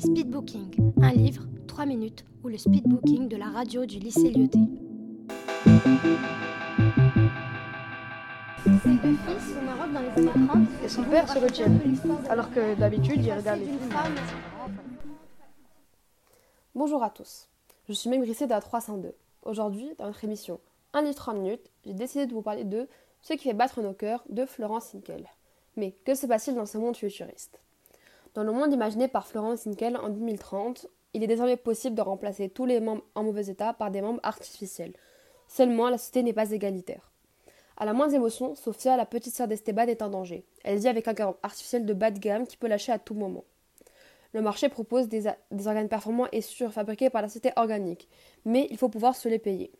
Speedbooking, un livre, 3 minutes, ou le speedbooking de la radio du lycée Lyoté. Ces deux fils sont Maroc dans les années 30 Et son père se retient. Alors que d'habitude, il regarde les films. Bonjour à tous, je suis Grissé de la 302. Aujourd'hui, dans notre émission 1 livre 3 minutes, j'ai décidé de vous parler de Ce qui fait battre nos cœurs de Florence Hinkel. Mais que se passe-t-il dans ce monde futuriste? Dans le monde imaginé par Florence Hinkel en 2030, il est désormais possible de remplacer tous les membres en mauvais état par des membres artificiels. Seulement, la société n'est pas égalitaire. À la moindre émotion, Sophia, la petite sœur d'Esteban, est en danger. Elle vit avec un cœur artificiel de bas de gamme qui peut lâcher à tout moment. Le marché propose des, organes performants et sûrs fabriqués par la société organique, mais il faut pouvoir se les payer.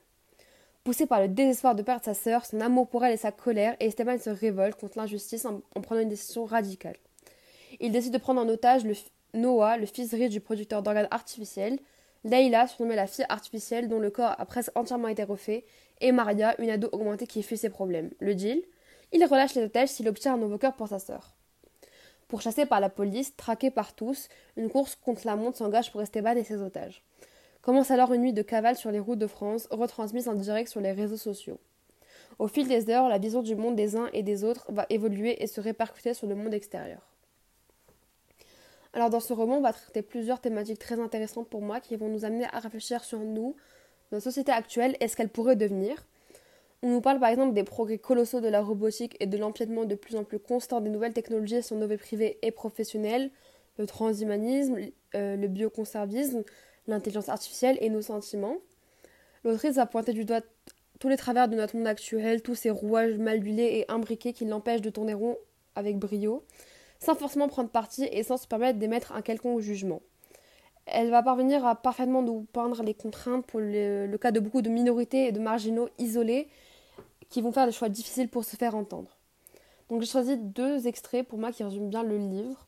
Poussé par le désespoir de perdre sa sœur, son amour pour elle et sa colère, Esteban se révolte contre l'injustice en, prenant une décision radicale. Il décide de prendre en otage le, Noah, le fils riche du producteur d'organes artificiels, Leila, surnommée la fille artificielle dont le corps a presque entièrement été refait, et Maria, une ado augmentée qui fuit ses problèmes. Le deal? Il relâche les otages s'il obtient un nouveau cœur pour sa sœur. Pourchassé par la police, traqué par tous, une course contre la montre s'engage pour Esteban et ses otages. Commence alors une nuit de cavale sur les routes de France, retransmise en direct sur les réseaux sociaux. Au fil des heures, la vision du monde des uns et des autres va évoluer et se répercuter sur le monde extérieur. Alors dans ce roman, on va traiter plusieurs thématiques très intéressantes pour moi qui vont nous amener à réfléchir sur nous, notre société actuelle et ce qu'elle pourrait devenir. On nous parle par exemple des progrès colossaux de la robotique et de l'empiètement de plus en plus constant des nouvelles technologies sur nos vies privées et professionnelles, le transhumanisme, euh, le bioconservisme, l'intelligence artificielle et nos sentiments. L'autrice va pointer du doigt tous les travers de notre monde actuel, tous ces rouages mal huilés et imbriqués qui l'empêchent de tourner rond avec brio, sans forcément prendre parti et sans se permettre d'émettre un quelconque jugement. Elle va parvenir à parfaitement nous peindre les contraintes pour le, cas de beaucoup de minorités et de marginaux isolés qui vont faire des choix difficiles pour se faire entendre. Donc j'ai choisi deux extraits pour moi qui résument bien le livre.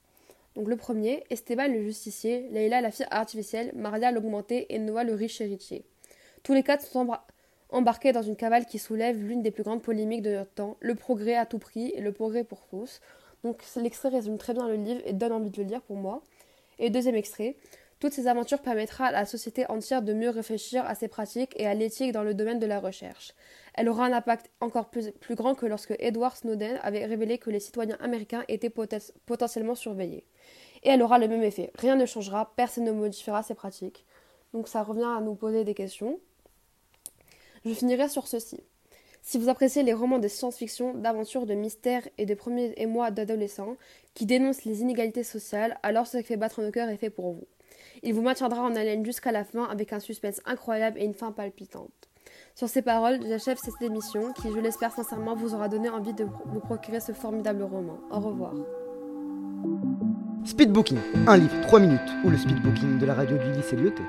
Donc le premier, Esteban le justicier, Leila la fille artificielle, Maria l'augmentée et Noah le riche héritier. Tous les quatre sont embarqués dans une cavale qui soulève l'une des plus grandes polémiques de notre temps, le progrès à tout prix et le progrès pour tous. Donc l'extrait résume très bien le livre et donne envie de le lire pour moi. Et deuxième extrait, toutes ces aventures permettra à la société entière de mieux réfléchir à ses pratiques et à l'éthique dans le domaine de la recherche. Elle aura un impact encore plus, grand que lorsque Edward Snowden avait révélé que les citoyens américains étaient poten potentiellement surveillés. Et elle aura le même effet. Rien ne changera, personne ne modifiera ses pratiques. Donc ça revient à nous poser des questions. Je finirai sur ceci. Si vous appréciez les romans de science-fiction, d'aventure, de mystère et des premiers émois d'adolescents qui dénoncent les inégalités sociales, alors ce qui fait battre nos cœurs est fait pour vous. Il vous maintiendra en haleine jusqu'à la fin avec un suspense incroyable et une fin palpitante. Sur ces paroles, j'achève cette émission qui, je l'espère sincèrement, vous aura donné envie de vous procurer ce formidable roman. Au revoir. Speedbooking, un livre, 3 minutes, ou le speedbooking de la radio du lycée Lyoté.